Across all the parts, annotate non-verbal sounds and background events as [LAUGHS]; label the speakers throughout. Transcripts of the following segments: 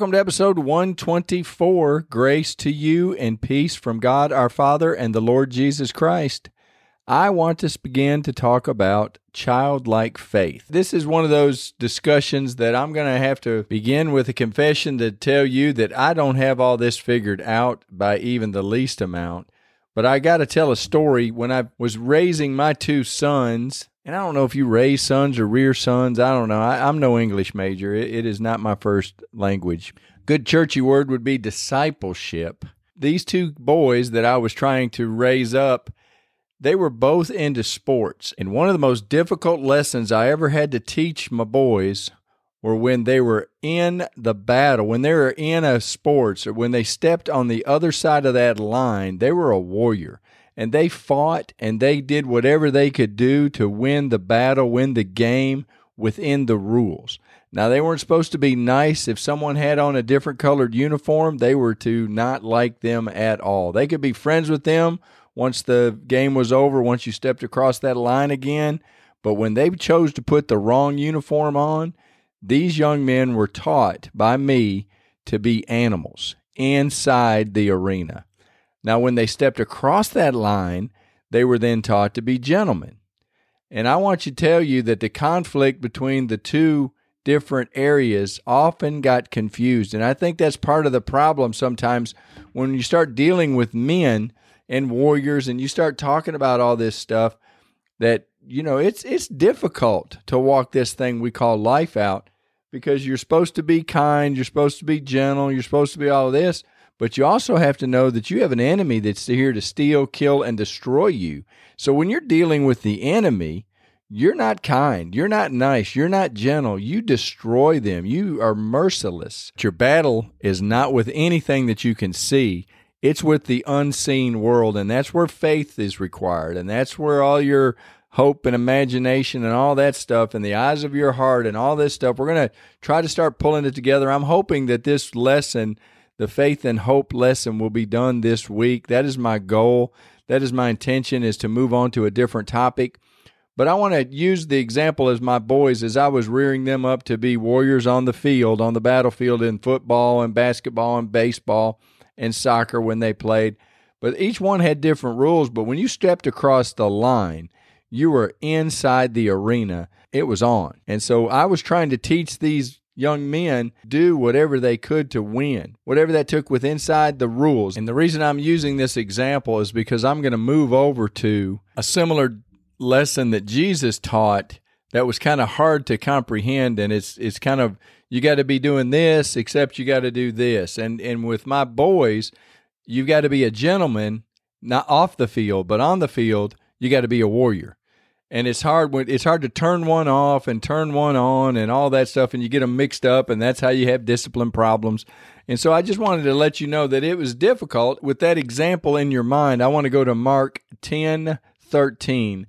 Speaker 1: Welcome to episode 124. Grace to you and peace from God our Father and the Lord Jesus Christ. I want to begin to talk about childlike faith. This is one of those discussions that I'm going to have to begin with a confession to tell you that I don't have all this figured out by even the least amount. But I got to tell a story when I was raising my two sons. And I don't know if you raise sons or rear sons. I don't know. I, I'm no English major. It, it is not my first language. Good churchy word would be discipleship. These two boys that I was trying to raise up they were both into sports. And one of the most difficult lessons I ever had to teach my boys were when they were in the battle, when they were in a sports, or when they stepped on the other side of that line, they were a warrior. And they fought and they did whatever they could do to win the battle, win the game within the rules. Now, they weren't supposed to be nice. If someone had on a different colored uniform, they were to not like them at all. They could be friends with them once the game was over, once you stepped across that line again. But when they chose to put the wrong uniform on, these young men were taught by me to be animals inside the arena. Now, when they stepped across that line, they were then taught to be gentlemen. And I want to tell you that the conflict between the two different areas often got confused. And I think that's part of the problem sometimes when you start dealing with men and warriors and you start talking about all this stuff that you know it's it's difficult to walk this thing we call life out because you're supposed to be kind, you're supposed to be gentle, you're supposed to be all this, but you also have to know that you have an enemy that's here to steal, kill and destroy you. So when you're dealing with the enemy, you're not kind, you're not nice, you're not gentle, you destroy them. You are merciless. Your battle is not with anything that you can see it's with the unseen world, and that's where faith is required, and that's where all your hope and imagination and all that stuff and the eyes of your heart and all this stuff. We're going to try to start pulling it together. I'm hoping that this lesson, the faith and hope lesson, will be done this week. That is my goal. That is my intention is to move on to a different topic. But I want to use the example as my boys as I was rearing them up to be warriors on the field, on the battlefield in football and basketball and baseball and soccer when they played. But each one had different rules. But when you stepped across the line, you were inside the arena. It was on. And so I was trying to teach these young men do whatever they could to win, whatever that took with inside the rules. And the reason I'm using this example is because I'm going to move over to a similar lesson that Jesus taught that was kind of hard to comprehend and it's it's kind of you got to be doing this except you got to do this and and with my boys you've got to be a gentleman not off the field but on the field you got to be a warrior and it's hard when it's hard to turn one off and turn one on and all that stuff and you get them mixed up and that's how you have discipline problems. And so i just wanted to let you know that it was difficult with that example in your mind. I want to go to mark 10 13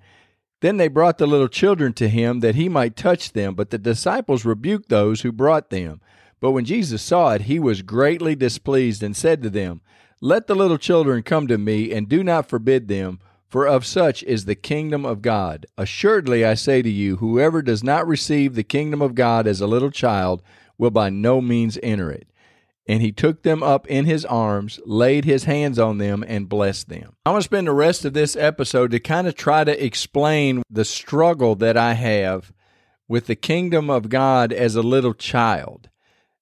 Speaker 1: then they brought the little children to him that he might touch them, but the disciples rebuked those who brought them. But when Jesus saw it, he was greatly displeased and said to them, Let the little children come to me, and do not forbid them, for of such is the kingdom of God. Assuredly, I say to you, whoever does not receive the kingdom of God as a little child will by no means enter it. And he took them up in his arms, laid his hands on them, and blessed them. I'm going to spend the rest of this episode to kind of try to explain the struggle that I have with the kingdom of God as a little child.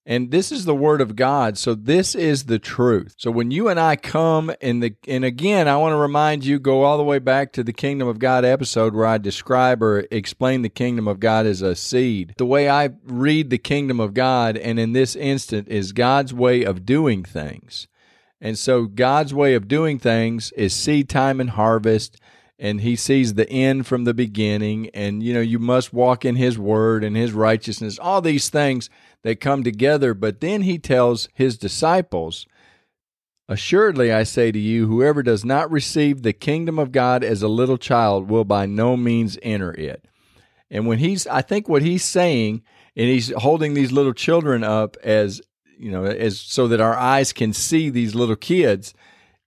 Speaker 1: And this is the word of God. So this is the truth. So when you and I come in the and again, I want to remind you go all the way back to the kingdom of God episode where I describe or explain the kingdom of God as a seed. The way I read the kingdom of God and in this instant is God's way of doing things. And so God's way of doing things is seed time and harvest and he sees the end from the beginning and you know you must walk in his word and his righteousness all these things that come together but then he tells his disciples Assuredly, I say to you, whoever does not receive the kingdom of God as a little child will by no means enter it. And when he's, I think what he's saying, and he's holding these little children up as, you know, as so that our eyes can see these little kids,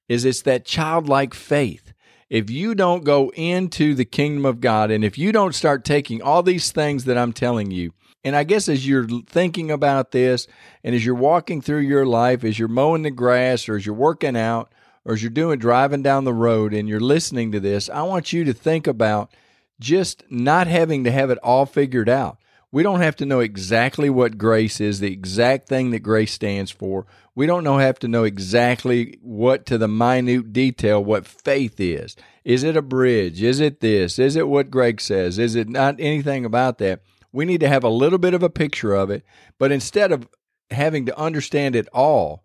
Speaker 1: is it's that childlike faith. If you don't go into the kingdom of God and if you don't start taking all these things that I'm telling you, and I guess as you're thinking about this and as you're walking through your life, as you're mowing the grass or as you're working out or as you're doing driving down the road and you're listening to this, I want you to think about just not having to have it all figured out. We don't have to know exactly what grace is, the exact thing that grace stands for. We don't know have to know exactly what to the minute detail what faith is. Is it a bridge? Is it this? Is it what Greg says? Is it not anything about that? We need to have a little bit of a picture of it, but instead of having to understand it all,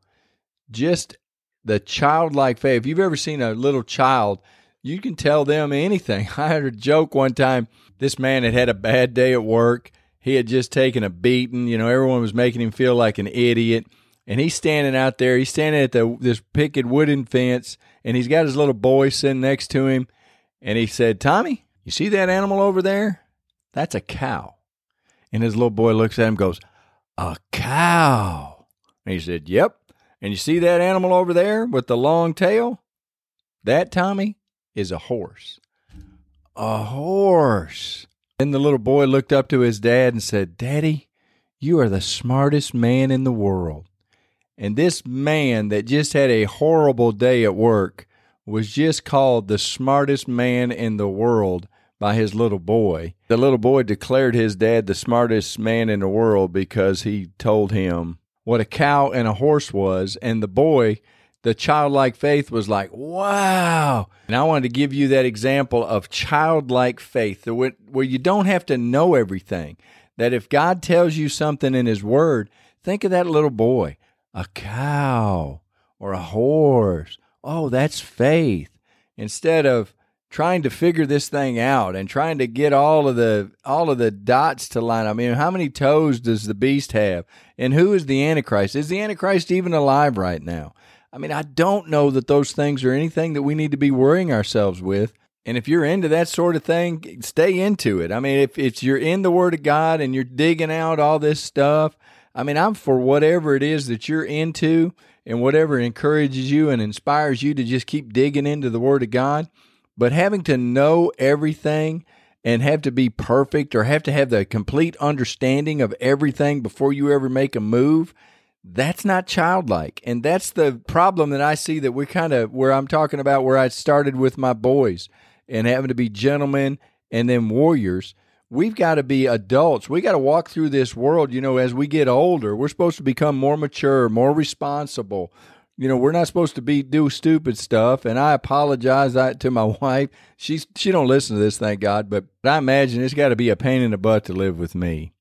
Speaker 1: just the childlike faith. If you've ever seen a little child, you can tell them anything. [LAUGHS] I heard a joke one time. This man had had a bad day at work he had just taken a beating. You know, everyone was making him feel like an idiot. And he's standing out there. He's standing at the this picket wooden fence, and he's got his little boy sitting next to him. And he said, "Tommy, you see that animal over there? That's a cow." And his little boy looks at him, goes, "A cow?" And he said, "Yep." And you see that animal over there with the long tail? That, Tommy, is a horse. A horse. Then the little boy looked up to his dad and said, Daddy, you are the smartest man in the world. And this man that just had a horrible day at work was just called the smartest man in the world by his little boy. The little boy declared his dad the smartest man in the world because he told him what a cow and a horse was. And the boy the childlike faith was like, wow. And I wanted to give you that example of childlike faith where you don't have to know everything. That if God tells you something in His Word, think of that little boy, a cow or a horse. Oh, that's faith. Instead of trying to figure this thing out and trying to get all of the all of the dots to line up. I mean, how many toes does the beast have? And who is the Antichrist? Is the Antichrist even alive right now? I mean, I don't know that those things are anything that we need to be worrying ourselves with. And if you're into that sort of thing, stay into it. I mean, if, you're in the Word of God and you're digging out all this stuff, I mean, I'm for whatever it is that you're into and whatever encourages you and inspires you to just keep digging into the Word of God. But having to know everything and have to be perfect or have to have the complete understanding of everything before you ever make a move, that's not childlike. And that's the problem that I see that we're kind of where I'm talking about where I started with my boys and having to be gentlemen and then warriors. We've got to be adults. We got to walk through this world, you know, as we get older. We're supposed to become more mature, more responsible. You know, we're not supposed to be do stupid stuff. And I apologize to my [LAUGHS] wife. She's she don't listen to this, thank God. But I imagine it's got to be a pain in the butt to live with me.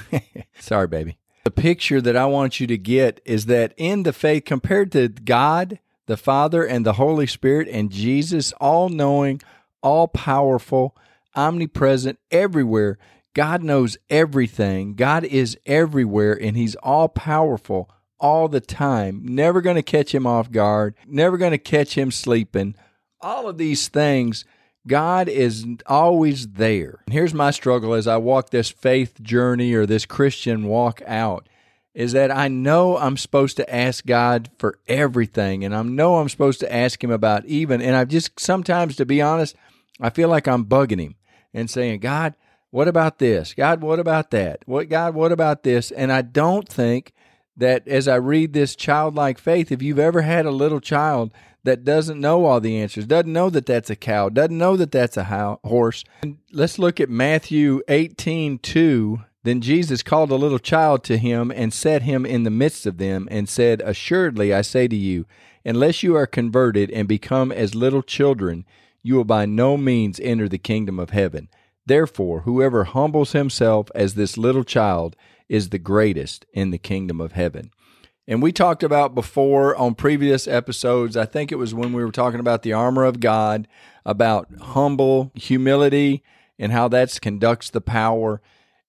Speaker 1: [LAUGHS] Sorry, baby. The picture that I want you to get is that in the faith, compared to God, the Father, and the Holy Spirit, and Jesus, all knowing, all powerful, omnipresent, everywhere, God knows everything. God is everywhere, and He's all powerful all the time. Never going to catch Him off guard, never going to catch Him sleeping. All of these things God is always there. Here's my struggle as I walk this faith journey or this Christian walk out is that I know I'm supposed to ask God for everything and I know I'm supposed to ask him about even and I just sometimes to be honest, I feel like I'm bugging him and saying, "God, what about this? God, what about that? What God, what about this?" And I don't think that as I read this childlike faith, if you've ever had a little child that doesn't know all the answers, doesn't know that that's a cow, doesn't know that that's a horse. And let's look at Matthew 18 2. Then Jesus called a little child to him and set him in the midst of them and said, Assuredly, I say to you, unless you are converted and become as little children, you will by no means enter the kingdom of heaven. Therefore, whoever humbles himself as this little child is the greatest in the kingdom of heaven. And we talked about before on previous episodes, I think it was when we were talking about the armor of God, about humble humility and how that conducts the power.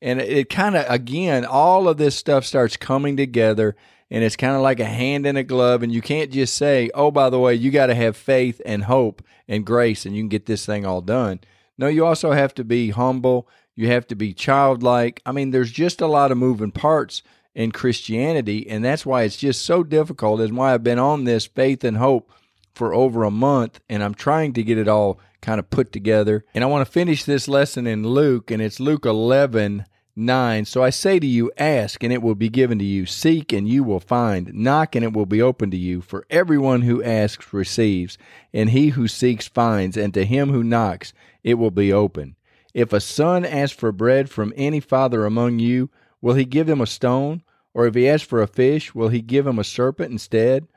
Speaker 1: And it kind of, again, all of this stuff starts coming together and it's kind of like a hand in a glove. And you can't just say oh by the way you got to have faith and hope and grace and you can get this thing all done. No you also have to be humble. You have to be childlike. I mean there's just a lot of moving parts in christianity and that's why it's just so difficult and why i've been on this faith and hope for over a month and i'm trying to get it all kind of put together and i want to finish this lesson in luke and it's luke 11 9. So I say to you, ask, and it will be given to you. Seek, and you will find. Knock, and it will be opened to you. For everyone who asks receives, and he who seeks finds, and to him who knocks it will be open. If a son asks for bread from any father among you, will he give him a stone? Or if he asks for a fish, will he give him a serpent instead?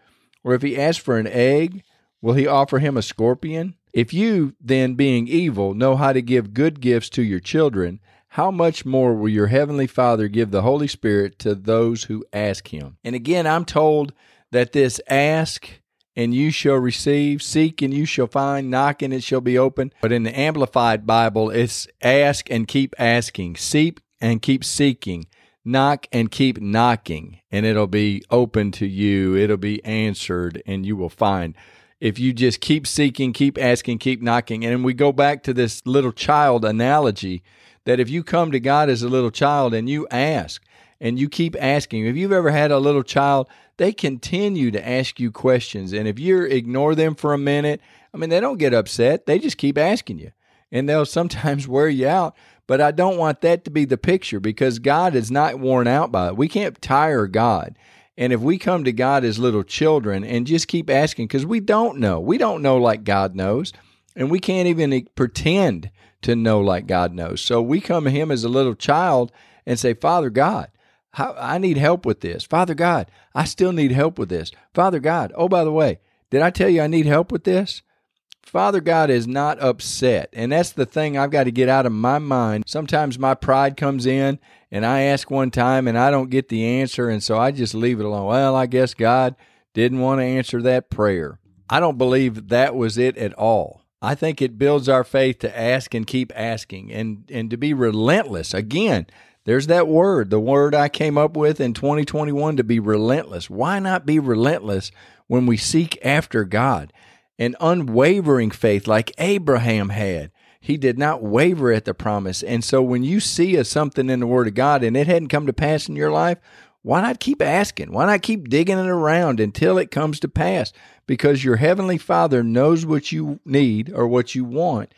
Speaker 1: Or if he asks for an egg, will he offer him a scorpion? If you, then, being evil, know how to give good gifts to your children, how much more will your heavenly Father give the Holy Spirit to those who ask him? And again, I'm told that this ask and you shall receive, seek and you shall find, knock and it shall be open. But in the Amplified Bible, it's ask and keep asking, seek and keep seeking, knock and keep knocking, and it'll be open to you. It'll be answered and you will find. If you just keep seeking, keep asking, keep knocking. And we go back to this little child analogy that if you come to God as a little child and you ask and you keep asking, if you've ever had a little child, they continue to ask you questions. And if you ignore them for a minute, I mean, they don't get upset. They just keep asking you. And they'll sometimes [LAUGHS] wear you out. But I don't want that to be the picture because God is not worn out by it. We can't tire God. And if we come to God as little children and just keep asking, because we don't know, we don't know like God knows, and we can't even pretend to know like God knows. So we come to Him as a little child and say, Father God, I need help with this. Father God, I still need help with this. Father God, oh, by the way, did I tell you I need help with this? Father God is not upset. And that's the thing I've got to get out of my mind. Sometimes my pride comes in and I ask one time and I don't get the answer. And so I just leave it alone. Well, I guess God didn't want to answer that prayer. I don't believe that was it at all. I think it builds our faith to ask and keep asking and, and to be relentless. Again, there's that word, the word I came up with in 2021 to be relentless. Why not be relentless when we seek after God? An unwavering faith like Abraham had. He did not waver at the promise. And so when you see a, something in the Word of God and it hadn't come to pass in your life, why not keep asking? Why not keep digging it around until it comes to pass? Because your Heavenly Father knows what you need or what you want.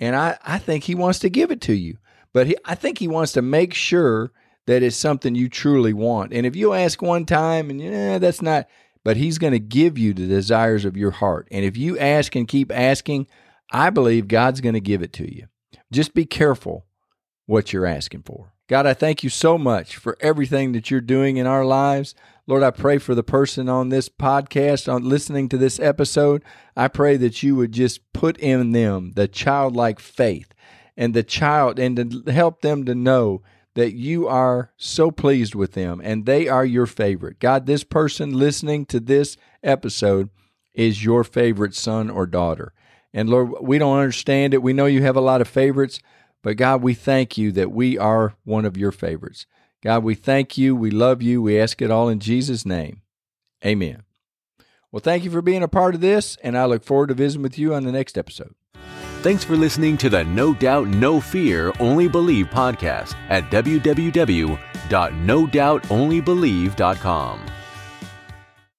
Speaker 1: And I, I think He wants to give it to you. But he, I think He wants to make sure that it's something you truly want. And if you ask one time and yeah, that's not, but He's going to give you the desires of your heart. And if you ask and keep asking, I believe God's going to give it to you. Just be careful what you're asking for. God, I thank you so much for everything that you're doing in our lives. Lord, I pray for the person on this podcast, on listening to this episode. I pray that you would just put in them the childlike faith and the child and to help them to know that you are so pleased with them and they are your favorite. God, this person listening to this episode is your favorite son or daughter. And Lord, we don't understand it. We know you have a lot of favorites, but God, we thank you that we are one of your favorites. God, we thank you. We love you. We ask it all in Jesus' name. Amen. Well, thank you for being a part of this, and I look forward to visiting with you on the next episode.
Speaker 2: Thanks for listening to the No Doubt, No Fear, Only Believe podcast at www.nodoubtonlybelieve.com.